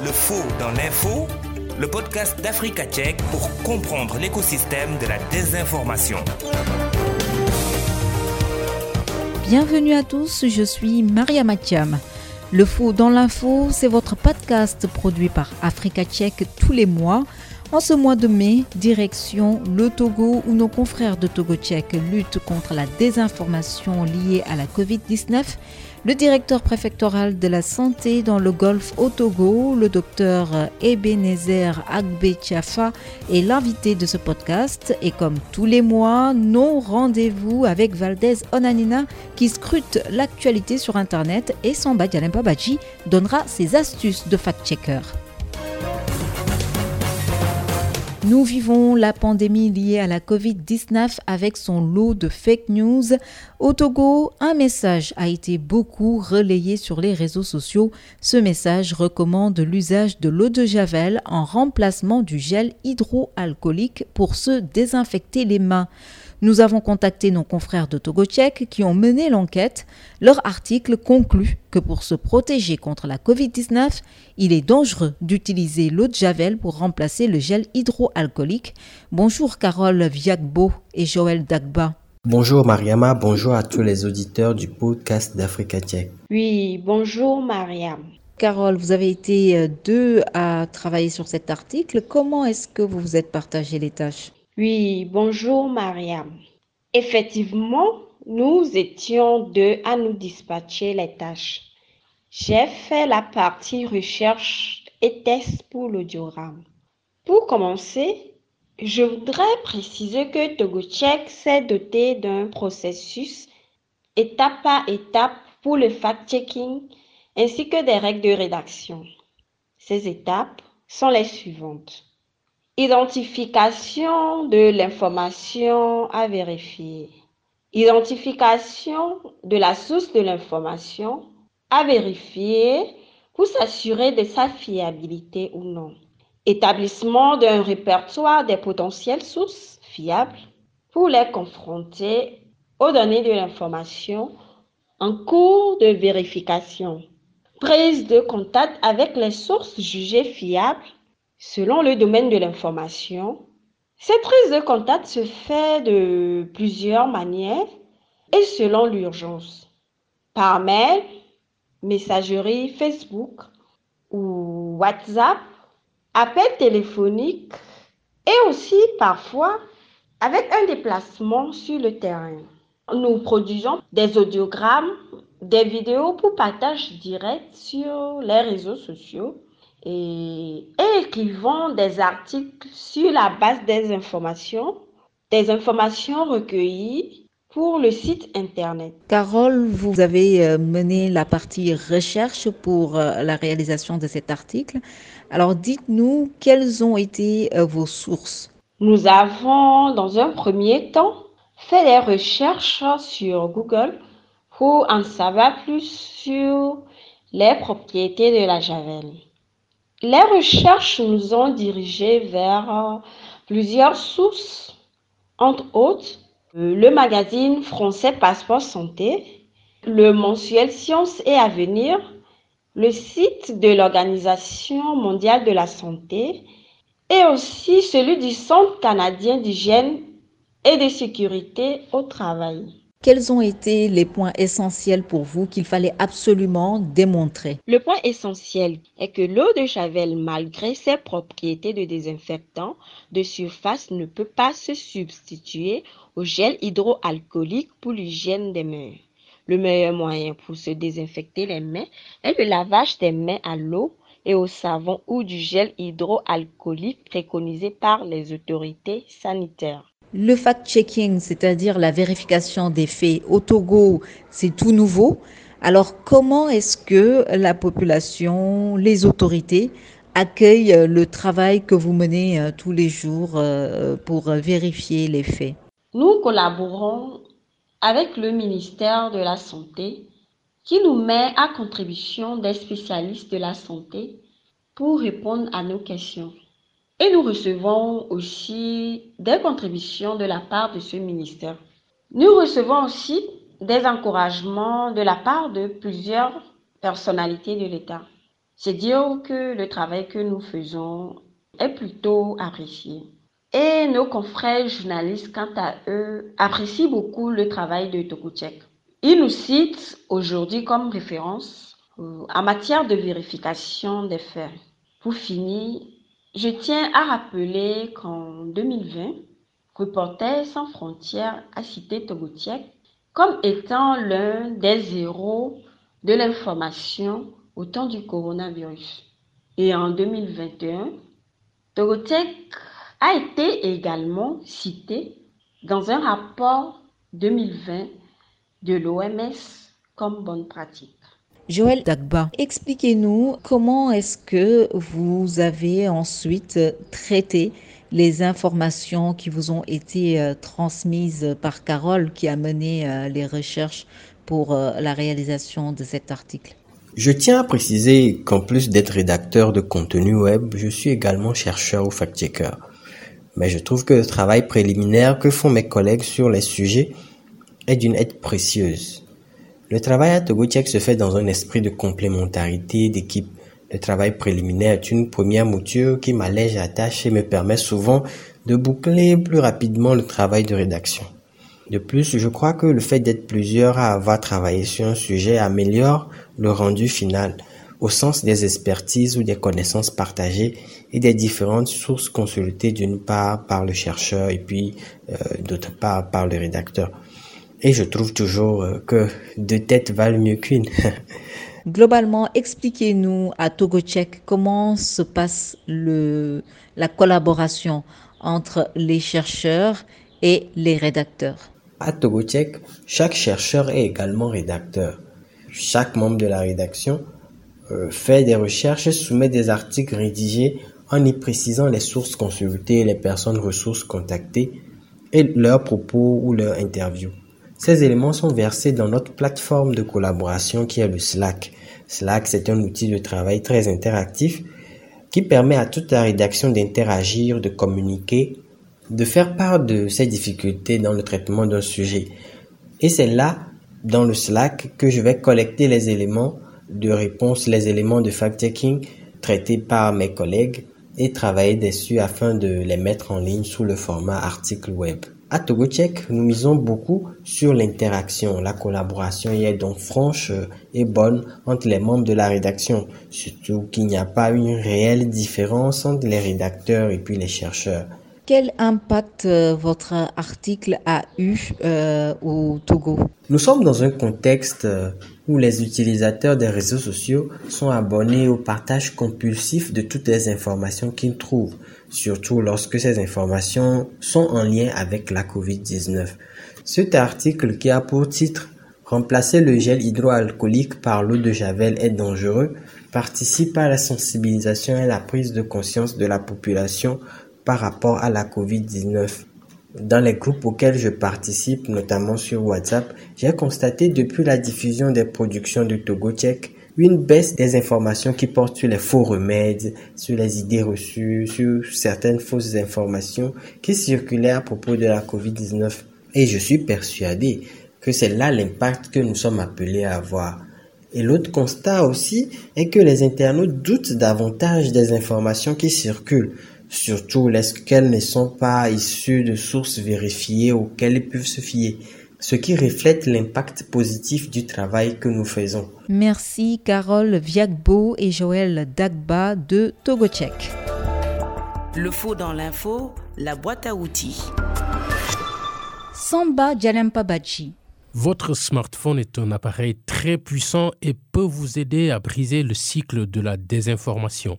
Le faux dans l'info, le podcast d'Africa Tchèque pour comprendre l'écosystème de la désinformation. Bienvenue à tous, je suis Maria Mathiam. Le faux dans l'info, c'est votre podcast produit par Africa Tchèque tous les mois. En ce mois de mai, direction le Togo où nos confrères de Togo Tchèque luttent contre la désinformation liée à la Covid-19 le directeur préfectoral de la santé dans le Golfe au Togo, le docteur Ebenezer Agbe est l'invité de ce podcast. Et comme tous les mois, nos rendez-vous avec Valdez Onanina qui scrute l'actualité sur Internet et Dialempa Baji donnera ses astuces de fact-checker. Nous vivons la pandémie liée à la Covid-19 avec son lot de fake news. Au Togo, un message a été beaucoup relayé sur les réseaux sociaux. Ce message recommande l'usage de l'eau de Javel en remplacement du gel hydroalcoolique pour se désinfecter les mains. Nous avons contacté nos confrères de Togo Tchèque qui ont mené l'enquête. Leur article conclut que pour se protéger contre la Covid-19, il est dangereux d'utiliser l'eau de Javel pour remplacer le gel hydroalcoolique. Bonjour Carole Viagbo et Joël Dagba. Bonjour Mariama, bonjour à tous les auditeurs du podcast d'Africa Tchèque. Oui, bonjour Mariam. Carole, vous avez été euh, deux à travailler sur cet article. Comment est-ce que vous vous êtes partagé les tâches? Oui, bonjour Mariam. Effectivement, nous étions deux à nous dispatcher les tâches. J'ai fait la partie recherche et test pour l'audiogramme. Pour commencer, je voudrais préciser que TogoCheck s'est doté d'un processus étape par étape pour le fact-checking ainsi que des règles de rédaction. Ces étapes sont les suivantes. Identification de l'information à vérifier. Identification de la source de l'information à vérifier pour s'assurer de sa fiabilité ou non. Établissement d'un répertoire des potentielles sources fiables pour les confronter aux données de l'information en cours de vérification. Prise de contact avec les sources jugées fiables Selon le domaine de l'information, cette prise de contact se fait de plusieurs manières et selon l'urgence. Par mail, messagerie Facebook ou WhatsApp, appel téléphonique et aussi parfois avec un déplacement sur le terrain. Nous produisons des audiogrammes, des vidéos pour partage direct sur les réseaux sociaux et, écrivons des articles sur la base des informations, des informations recueillies pour le site internet. Carole, vous avez euh, mené la partie recherche pour euh, la réalisation de cet article. Alors dites-nous quelles ont été euh, vos sources? Nous avons dans un premier temps fait des recherches sur Google pour en savoir plus sur les propriétés de la javel. Les recherches nous ont dirigés vers euh, plusieurs sources, entre autres euh, le magazine français Passeport Santé, le mensuel Sciences et Avenir, le site de l'Organisation mondiale de la santé et aussi celui du Centre canadien d'hygiène et de sécurité au travail. Quels ont été les points essentiels pour vous qu'il fallait absolument démontrer? Le point essentiel est que l'eau de Javel, malgré ses propriétés de désinfectant de surface, ne peut pas se substituer au gel hydroalcoolique pour l'hygiène des mains. Le meilleur moyen pour se désinfecter les mains est le lavage des mains à l'eau et au savon ou du gel hydroalcoolique préconisé par les autorités sanitaires. Le fact-checking, c'est-à-dire la vérification des faits au Togo, c'est tout nouveau. Alors comment est-ce que la population, les autorités accueillent le travail que vous menez euh, tous les jours euh, pour vérifier les faits? Nous collaborons avec le ministère de la Santé qui nous met à contribution des spécialistes de la santé pour répondre à nos questions. Et nous recevons aussi des contributions de la part de ce ministère. Nous recevons aussi des encouragements de la part de plusieurs personnalités de l'État. C'est dire que le travail que nous faisons est plutôt apprécié. Et nos confrères journalistes, quant à eux, apprécient beaucoup le travail de Tokuchek. Ils nous citent aujourd'hui comme référence euh, en matière de vérification des faits. Pour finir, je tiens à rappeler qu'en 2020, Reporters sans frontières a cité Togotiek comme étant l'un des héros de l'information au temps du coronavirus. Et en 2021, Togotiek a été également cité dans un rapport 2020 de l'OMS comme bonne pratique. Joël Dagba, expliquez-nous comment est-ce que vous avez ensuite traité les informations qui vous ont été euh, transmises par Carole qui a mené euh, les recherches pour euh, la réalisation de cet article? Je tiens à préciser qu'en plus d'être rédacteur de contenu web, je suis également chercheur ou fact-checker. Mais je trouve que le travail préliminaire que font mes collègues sur les sujets est d'une aide précieuse. Le travail à Togotiek se fait dans un esprit de complémentarité, d'équipe. Le travail préliminaire est une première mouture qui m'allège la tâche et me permet souvent de boucler plus rapidement le travail de rédaction. De plus, je crois que le fait d'être plusieurs à avoir travaillé sur un sujet améliore le rendu final, au sens des expertises ou des connaissances partagées et des différentes sources consultées d'une part par le chercheur et puis euh, d'autre part par le rédacteur. Et je trouve toujours euh, que deux têtes valent mieux qu'une. Globalement, expliquez-nous à TogoCheck comment se passe le, la collaboration entre les chercheurs et les rédacteurs. À TogoCheck, chaque chercheur est également rédacteur. Chaque membre de la rédaction euh, fait des recherches et soumet des articles rédigés en y précisant les sources consultées, les personnes ressources contactées et leurs propos ou leurs interviews. Ces éléments sont versés dans notre plateforme de collaboration qui est le Slack. Slack, c'est un outil de travail très interactif qui permet à toute la rédaction d'interagir, de communiquer, de faire part de ses difficultés dans le traitement d'un sujet. Et c'est là, dans le Slack, que je vais collecter les éléments de réponse, les éléments de fact-checking traités par mes collègues et travailler dessus afin de les mettre en ligne sous le format article web. À TogoCheck, nous misons beaucoup sur l'interaction. La collaboration y est donc franche et bonne entre les membres de la rédaction, surtout qu'il n'y a pas une réelle différence entre les rédacteurs et puis les chercheurs. Quel impact euh, votre article a eu euh, au Togo? Nous sommes dans un contexte euh, où les utilisateurs des réseaux sociaux sont abonnés au partage compulsif de toutes les informations qu'ils trouvent, surtout lorsque ces informations sont en lien avec la COVID-19. Cet article qui a pour titre Remplacer le gel hydroalcoolique par l'eau de Javel est dangereux participe à la sensibilisation et la prise de conscience de la population par rapport à la COVID-19. Dans les groupes auxquels je participe, notamment sur WhatsApp, j'ai constaté depuis la diffusion des productions de Togo Tchèque une baisse des informations qui portent sur les faux remèdes, sur les idées reçues, sur certaines fausses informations qui circulaient à propos de la COVID-19. Et je suis persuadé que c'est là l'impact que nous sommes appelés à avoir. Et l'autre constat aussi est que les internautes doutent davantage des informations qui circulent surtout lorsqu'elles ne sont pas issues de sources vérifiées auxquelles ils peuvent se fier, ce qui reflète l'impact positif du travail que nous faisons. Merci Carole Viagbo et Joël Dagba de TogoCheck. Le faux dans l'info, la boîte à outils. Samba Bachi. Votre smartphone est un appareil très puissant et peut vous aider à briser le cycle de la désinformation.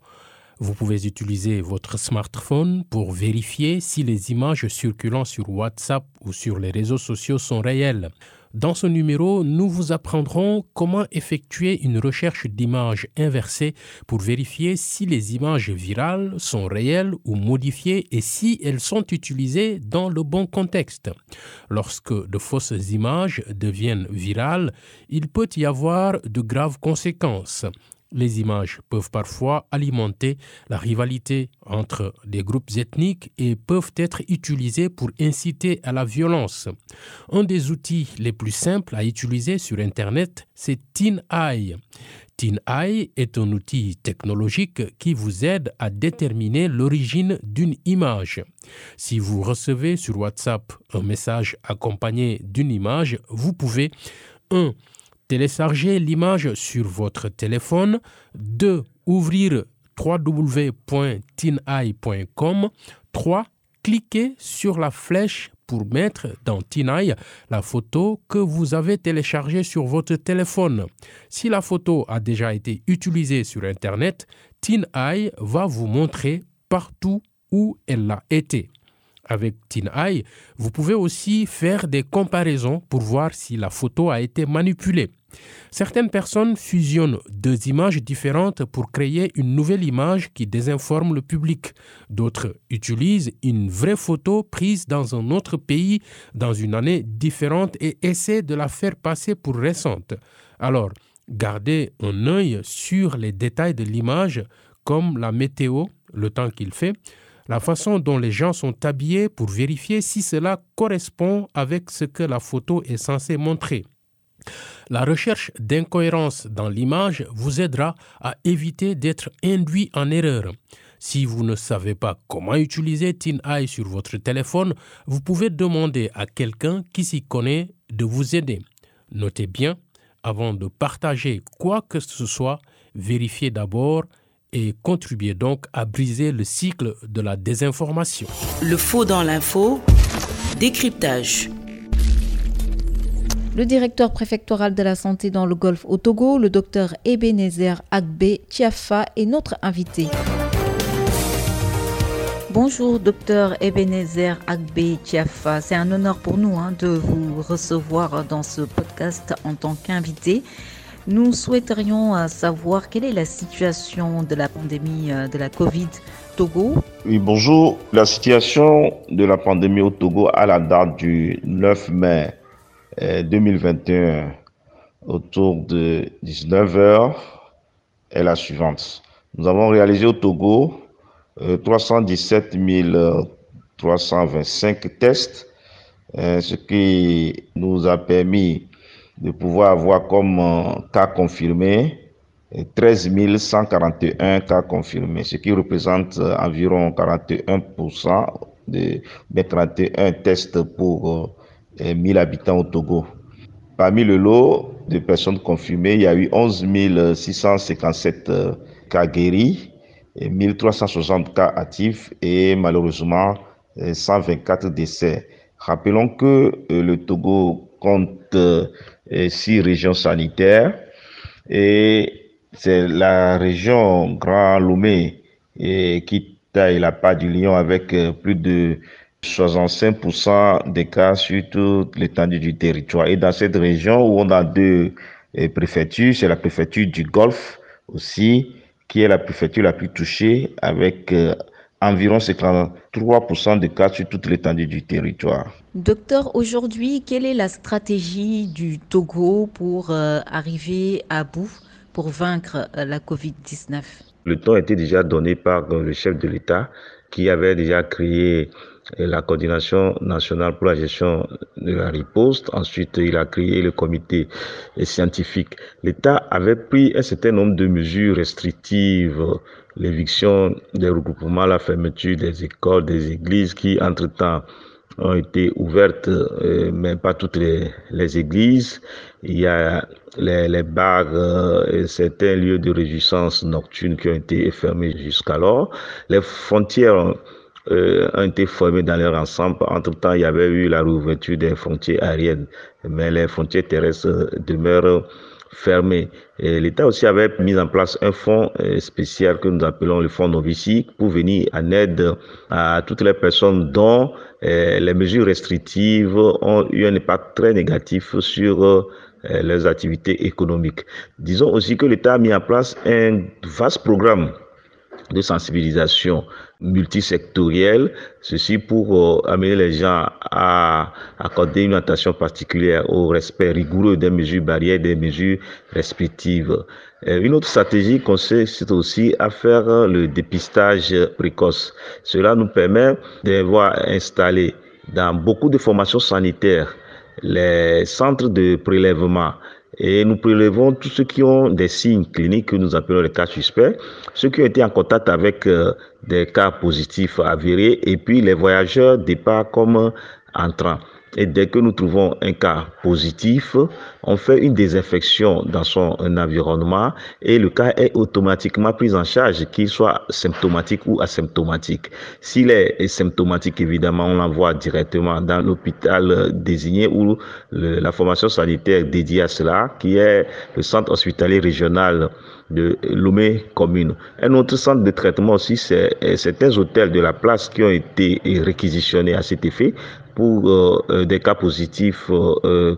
Vous pouvez utiliser votre smartphone pour vérifier si les images circulant sur WhatsApp ou sur les réseaux sociaux sont réelles. Dans ce numéro, nous vous apprendrons comment effectuer une recherche d'images inversée pour vérifier si les images virales sont réelles ou modifiées et si elles sont utilisées dans le bon contexte. Lorsque de fausses images deviennent virales, il peut y avoir de graves conséquences. Les images peuvent parfois alimenter la rivalité entre des groupes ethniques et peuvent être utilisées pour inciter à la violence. Un des outils les plus simples à utiliser sur Internet, c'est TinEye. TinEye est un outil technologique qui vous aide à déterminer l'origine d'une image. Si vous recevez sur WhatsApp un message accompagné d'une image, vous pouvez 1. Télécharger l'image sur votre téléphone. 2. Ouvrir www.tineye.com. 3. Cliquez sur la flèche pour mettre dans TinEye la photo que vous avez téléchargée sur votre téléphone. Si la photo a déjà été utilisée sur Internet, TinEye va vous montrer partout où elle a été. Avec TinEye, vous pouvez aussi faire des comparaisons pour voir si la photo a été manipulée. Certaines personnes fusionnent deux images différentes pour créer une nouvelle image qui désinforme le public. D'autres utilisent une vraie photo prise dans un autre pays dans une année différente et essaient de la faire passer pour récente. Alors, gardez un œil sur les détails de l'image comme la météo, le temps qu'il fait, la façon dont les gens sont habillés pour vérifier si cela correspond avec ce que la photo est censée montrer. La recherche d'incohérence dans l'image vous aidera à éviter d'être induit en erreur. Si vous ne savez pas comment utiliser TinEye sur votre téléphone, vous pouvez demander à quelqu'un qui s'y connaît de vous aider. Notez bien, avant de partager quoi que ce soit, vérifiez d'abord et contribuez donc à briser le cycle de la désinformation. Le faux dans l'info, décryptage. Le directeur préfectoral de la santé dans le Golfe au Togo, le docteur Ebenezer Agbe Tiafa, est notre invité. Bonjour, docteur Ebenezer Agbe Tiafa. C'est un honneur pour nous hein, de vous recevoir dans ce podcast en tant qu'invité. Nous souhaiterions euh, savoir quelle est la situation de la pandémie euh, de la Covid Togo. Oui, bonjour. La situation de la pandémie au Togo à la date du 9 mai 2021 euh, autour de 19h est la suivante. Nous avons réalisé au Togo 317 euh, 325 tests, euh, ce qui nous a permis de pouvoir avoir comme cas confirmés 13 141 cas confirmés, ce qui représente environ 41% de, 31 tests pour 1000 habitants au Togo. Parmi le lot de personnes confirmées, il y a eu 11 657 euh, cas guéris, et 1360 cas actifs et malheureusement 124 euh, décès. Rappelons que euh, le Togo compte six régions sanitaires et c'est la région Grand Lomé qui taille la part du lion avec plus de 65% des cas sur toute l'étendue du territoire. Et dans cette région où on a deux eh, préfectures, c'est la préfecture du Golfe aussi, qui est la préfecture la plus touchée avec euh, environ 53% de cas sur toute l'étendue du territoire. Docteur, aujourd'hui, quelle est la stratégie du Togo pour euh, arriver à bout, pour vaincre euh, la COVID-19 Le temps était déjà donné par le chef de l'État qui avait déjà créé la coordination nationale pour la gestion de la riposte. Ensuite, il a créé le comité scientifique. L'État avait pris un certain nombre de mesures restrictives, l'éviction des regroupements, la fermeture des écoles, des églises qui, entre-temps, ont été ouvertes, euh, mais pas toutes les, les, églises. Il y a les, les bars euh, et certains lieux de réjouissance nocturne qui ont été fermés jusqu'alors. Les frontières euh, ont été formés dans leur ensemble. Entre-temps, il y avait eu la réouverture des frontières aériennes, mais les frontières terrestres demeurent fermées. L'État aussi avait mis en place un fonds euh, spécial que nous appelons le fonds novicique pour venir en aide à toutes les personnes dont euh, les mesures restrictives ont eu un impact très négatif sur leurs activités économiques. Disons aussi que l'État a mis en place un vaste programme de sensibilisation multisectorielle, ceci pour euh, amener les gens à accorder une attention particulière au respect rigoureux des mesures barrières, des mesures respectives. Euh, une autre stratégie consiste aussi à faire le dépistage précoce. Cela nous permet d'avoir installé dans beaucoup de formations sanitaires les centres de prélèvement et nous prélevons tous ceux qui ont des signes cliniques que nous appelons les cas suspects, ceux qui ont été en contact avec euh, des cas positifs avérés et puis les voyageurs départ comme entrants. Et dès que nous trouvons un cas positif, on fait une désinfection dans son environnement et le cas est automatiquement pris en charge, qu'il soit symptomatique ou asymptomatique. S'il est symptomatique, évidemment, on l'envoie directement dans l'hôpital désigné ou la formation sanitaire dédiée à cela, qui est le centre hospitalier régional de Lomé commune. Un autre centre de traitement aussi, c'est certains hôtels de la place qui ont été réquisitionnés à cet effet pour euh, euh, des cas positifs euh,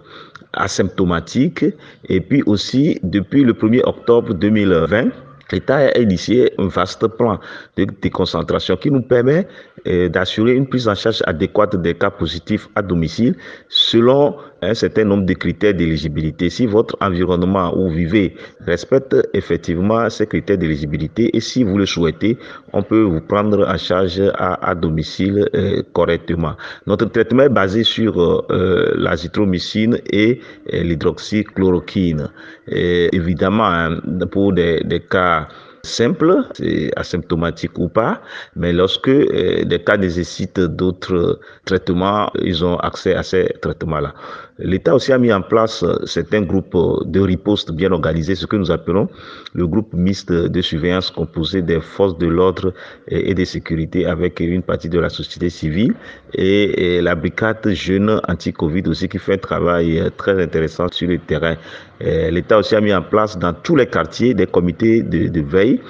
asymptomatiques. Et puis aussi, depuis le 1er octobre 2020, l'État a initié un vaste plan de déconcentration qui nous permet euh, d'assurer une prise en charge adéquate des cas positifs à domicile selon un certain nombre de critères d'éligibilité. Si votre environnement où vous vivez respecte effectivement ces critères d'éligibilité et si vous le souhaitez, on peut vous prendre en charge à, domicile euh, correctement. Notre traitement est basé sur euh, l'azithromycine et, l'hydroxychloroquine. évidemment, hein, pour des cas simple, c'est asymptomatique ou pas, mais lorsque euh, des cas nécessitent d'autres traitements, ils ont accès à ces traitements-là. L'État aussi a mis en place certains groupes de riposte bien organisés, ce que nous appelons le groupe mixte de surveillance composé des forces de l'ordre et de sécurité avec une partie de la société civile et, la brigade jeune anti-Covid aussi qui fait un travail très intéressant sur le terrain. L'État aussi a mis en place dans tous les quartiers des comités de veille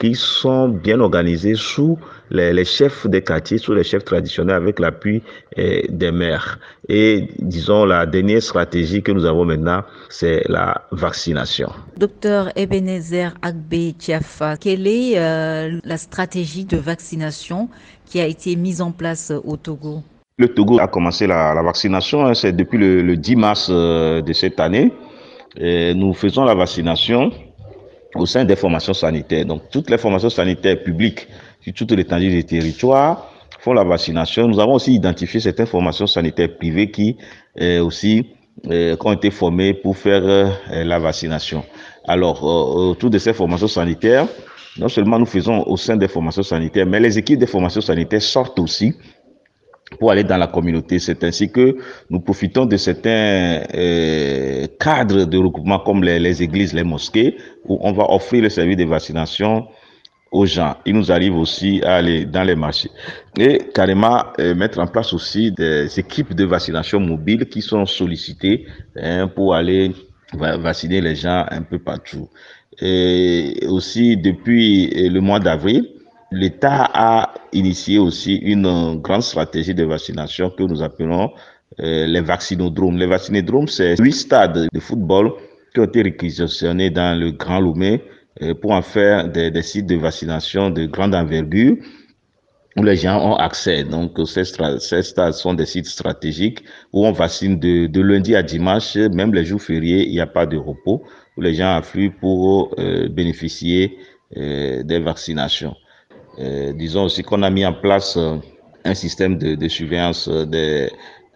qui sont bien organisés sous les, chefs des quartiers, sous les chefs traditionnels avec l'appui eh, des maires. Et disons, la dernière stratégie que nous avons maintenant, c'est la vaccination. Docteur Ebenezer Agbe Tiafa, quelle est euh, la stratégie de vaccination qui a été mise en place au Togo? Le Togo a commencé la, vaccination, hein, c'est depuis le, 10 mars euh, de cette année. Et nous faisons la vaccination au sein des formations sanitaires. Donc, toutes les formations sanitaires publiques sur toute l'étendue du territoire font la vaccination. Nous avons aussi identifié certaines formations sanitaires privées qui euh, aussi euh, ont été formées pour faire euh, la vaccination. Alors, autour de ces formations sanitaires, non seulement nous faisons au sein des formations sanitaires, mais les équipes des formations sanitaires sortent aussi pour aller dans la communauté. C'est ainsi que nous profitons de certains euh, cadres de regroupement comme les, églises, les mosquées, où on va offrir le service de vaccination aux gens. Il nous arrive aussi à aller dans les marchés et carrément euh, mettre en place aussi des équipes de vaccination mobiles qui sont sollicitées hein, pour aller vacciner les gens un peu partout. Et aussi depuis euh, le mois d'avril, l'État a initié aussi une grande stratégie de vaccination que nous appelons euh, les vaccinodromes. Les vaccinodromes, c'est huit stades de football qui ont été réquisitionnés dans le Grand Lomé euh, pour en faire des, des, sites de vaccination de grande envergure où les gens ont accès. Donc, ces, ces stades sont des sites stratégiques où on vaccine de, de, lundi à dimanche, même les jours fériés, il n'y a pas de repos, où les gens affluent pour euh, bénéficier euh, des vaccinations. Euh, disons aussi qu'on a mis en place euh, un système de, surveillance euh, des,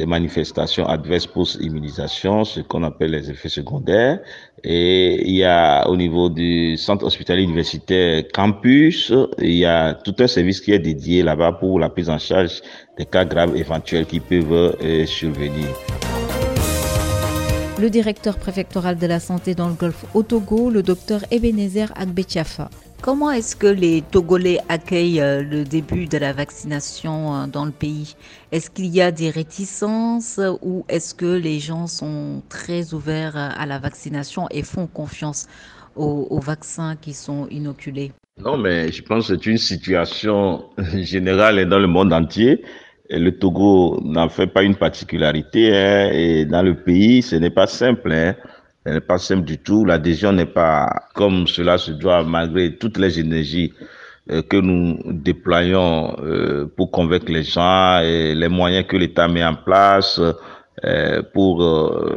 manifestations adverses post-immunisation, ce qu'on appelle les effets secondaires. Et il y a au niveau du centre hospitalier universitaire campus, il y a tout un service qui est dédié là-bas pour la prise en charge des cas graves éventuels qui peuvent survenir. Le directeur préfectoral de la santé dans le Golfe au Togo, le docteur Ebenezer Agbechafa. Comment est-ce que les Togolais accueillent euh, le début de la vaccination euh, dans le pays? Est-ce qu'il y a des réticences ou est-ce que les gens sont très ouverts euh, à la vaccination et font confiance aux, vaccins qui sont inoculés? Non, mais je pense que c'est une situation générale dans le monde entier. le Togo n'en fait pas une particularité. Hein, et dans le pays, ce n'est pas simple. Hein. Elle n'est pas simple du tout. L'adhésion n'est pas comme cela se doit malgré toutes les énergies euh, que nous déployons euh, pour convaincre les gens et les moyens que l'État met en place euh, pour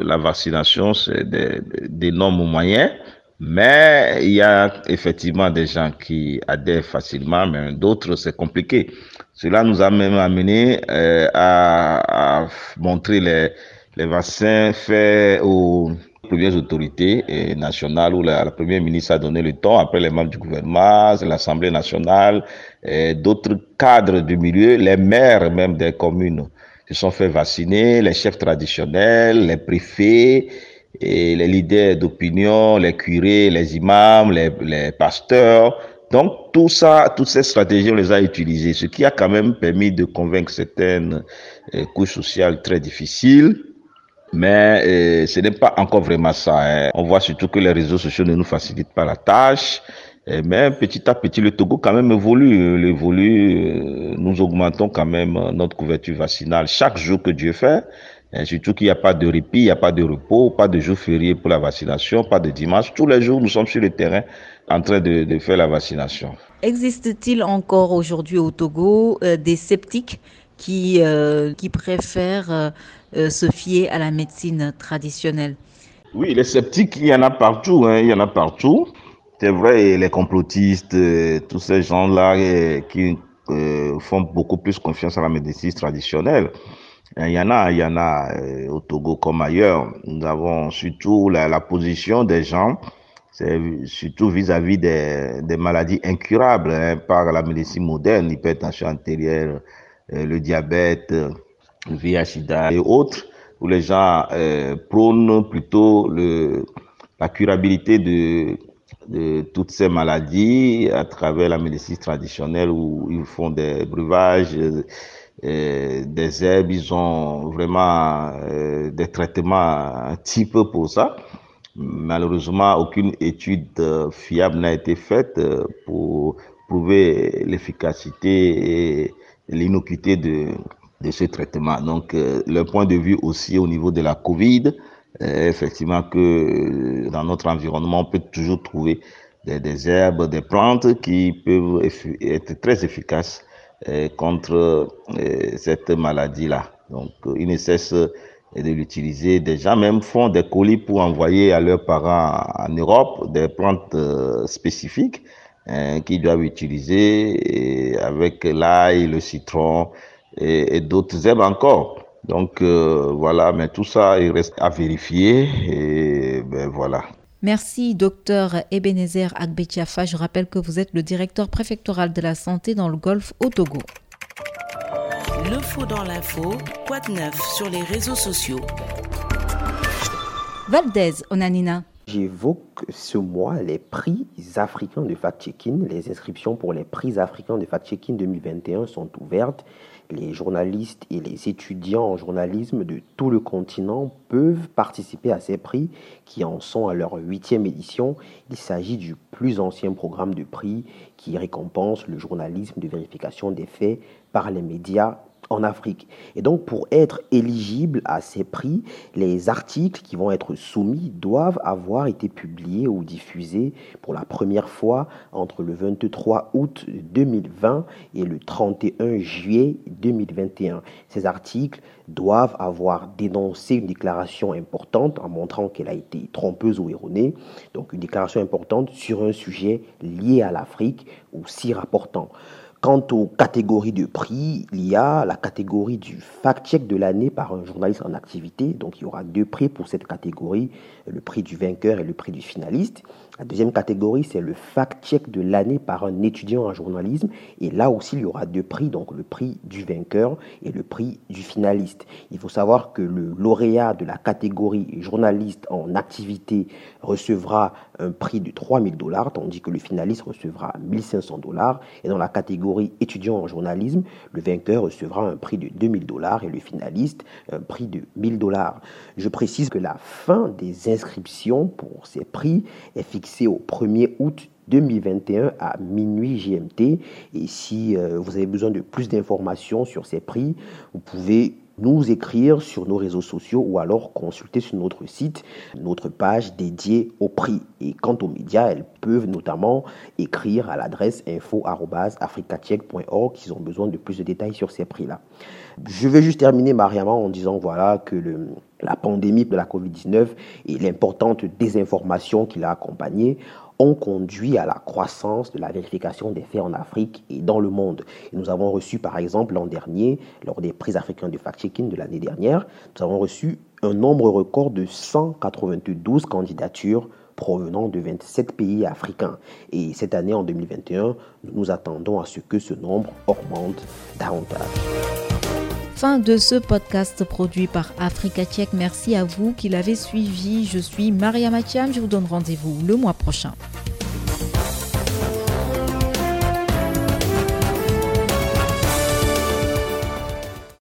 la vaccination, c'est d'énormes moyens. Mais il y a effectivement des gens qui adhèrent facilement, mais d'autres, c'est compliqué. Cela nous a même amené à, à, montrer les, les vaccins faits au premières autorités eh, nationales où la, première ministre a donné le temps, après les membres du gouvernement, l'Assemblée nationale, eh, d'autres cadres du milieu, les maires même des communes se sont fait vacciner, les chefs traditionnels, les préfets, et les leaders d'opinion, les curés, les imams, les, les pasteurs. Donc tout ça, toutes ces stratégies, on les a utilisées, ce qui a quand même permis de convaincre certaines euh, couches sociales très difficiles. Mais euh, ce n'est pas encore vraiment ça. Hein. On voit surtout que les réseaux sociaux ne nous facilitent pas la tâche. Mais petit à petit, le Togo quand même évolue. Évolue. Euh, nous augmentons quand même notre couverture vaccinale chaque jour que Dieu fait. Et surtout qu'il n'y a pas de répit, il n'y a pas de repos, pas de jour férié pour la vaccination, pas de dimanche. Tous les jours, nous sommes sur le terrain en train de, faire la vaccination. Existe-t-il encore aujourd'hui au Togo euh, des sceptiques qui, euh, qui préfèrent euh, se fier à la médecine traditionnelle Oui, les sceptiques, il y en a partout. Hein, il y en a partout. C'est vrai, les complotistes, tous ces gens-là qui font beaucoup plus confiance à la médecine traditionnelle. Il y en a, il y en a euh, au Togo comme ailleurs. Nous avons surtout la, position des gens, c'est surtout vis-à-vis des, maladies incurables hein, par la médecine moderne, l'hypertension antérieure, euh, le diabète, VIH-Sida et autres, où les gens euh, prônent plutôt la curabilité de, toutes ces maladies à travers la médecine traditionnelle où ils font des breuvages des herbes, ils ont vraiment euh, des traitements type pour ça. Malheureusement, aucune étude euh, fiable n'a été faite euh, pour prouver l'efficacité et l'innocuité de, de ce traitement. Donc, le point de vue aussi au niveau de la COVID, effectivement que dans notre environnement, on peut toujours trouver des, herbes, des plantes qui peuvent être très efficaces euh, contre euh, cette maladie-là. Donc, euh, ils ne cessent de l'utiliser. Des gens même font des colis pour envoyer à leurs parents en Europe des plantes spécifiques hein, qu'ils doivent utiliser avec l'ail, le citron et, d'autres herbes encore. Donc voilà, mais tout ça, il reste à vérifier et ben voilà. Merci, docteur Ebenezer Agbetiafa. Je rappelle que vous êtes le directeur préfectoral de la santé dans le Golfe au Togo. Le faux dans l'info, quoi de neuf sur les réseaux sociaux Valdez, Onanina. J'évoque ce mois les prix africains de fact-checking. Les inscriptions pour les prix africains de fact-checking 2021 sont ouvertes les journalistes et les étudiants en journalisme de tout le continent peuvent participer à ces prix qui en sont à leur huitième édition. Il s'agit du plus ancien programme de prix qui récompense le journalisme de vérification des faits par les médias en Afrique. Et donc, pour être éligible à ces prix, les articles qui vont être soumis doivent avoir été publiés ou diffusés pour la première fois entre le 23 août 2020 et le 31 juillet 2021. Ces articles doivent avoir dénoncé une déclaration importante en montrant qu'elle a été trompeuse ou erronée, donc une déclaration importante sur un sujet lié à l'Afrique ou si rapportant. Quant aux catégories de prix, il y a la catégorie du fact-check de l'année par un journaliste en activité. Donc il y aura deux prix pour cette catégorie, le prix du vainqueur et le prix du finaliste. La deuxième catégorie, c'est le fact-check de l'année par un étudiant en journalisme. Et là aussi, il y aura deux prix, donc le prix du vainqueur et le prix du finaliste. Il faut savoir que le lauréat de la catégorie journaliste en activité recevra un prix de 3000 dollars, tandis que le finaliste recevra 1500 dollars. Et dans la catégorie étudiant en journalisme, le vainqueur recevra un prix de 2000 dollars et le finaliste un prix de 1000 dollars. Je précise que la fin des inscriptions pour ces prix est fixée au 1er août 2021 à minuit GMT. Et si euh, vous avez besoin de plus d'informations sur ces prix, vous pouvez nous écrire sur nos réseaux sociaux ou alors consulter sur notre site notre page dédiée aux prix. Et quant aux médias, elles peuvent notamment écrire à l'adresse info.africacheck.org s'ils ont besoin de plus de détails sur ces prix-là. Je vais juste terminer, Mariama, en disant voilà que la pandémie de la COVID-19 et l'importante désinformation qui l'a accompagnée ont conduit à la croissance de la vérification des faits en Afrique et dans le monde. nous avons reçu, par exemple, l'an dernier, lors des prix africains de fact-checking de l'année dernière, nous avons reçu un nombre record de 192 candidatures provenant de 27 pays africains. Et cette année, en 2021, nous nous attendons à ce que ce nombre augmente davantage. Fin de ce podcast produit par Africa Tchèque. Merci à vous qui l'avez suivi. Je suis Maria Mathiam. Je vous donne rendez-vous le mois prochain.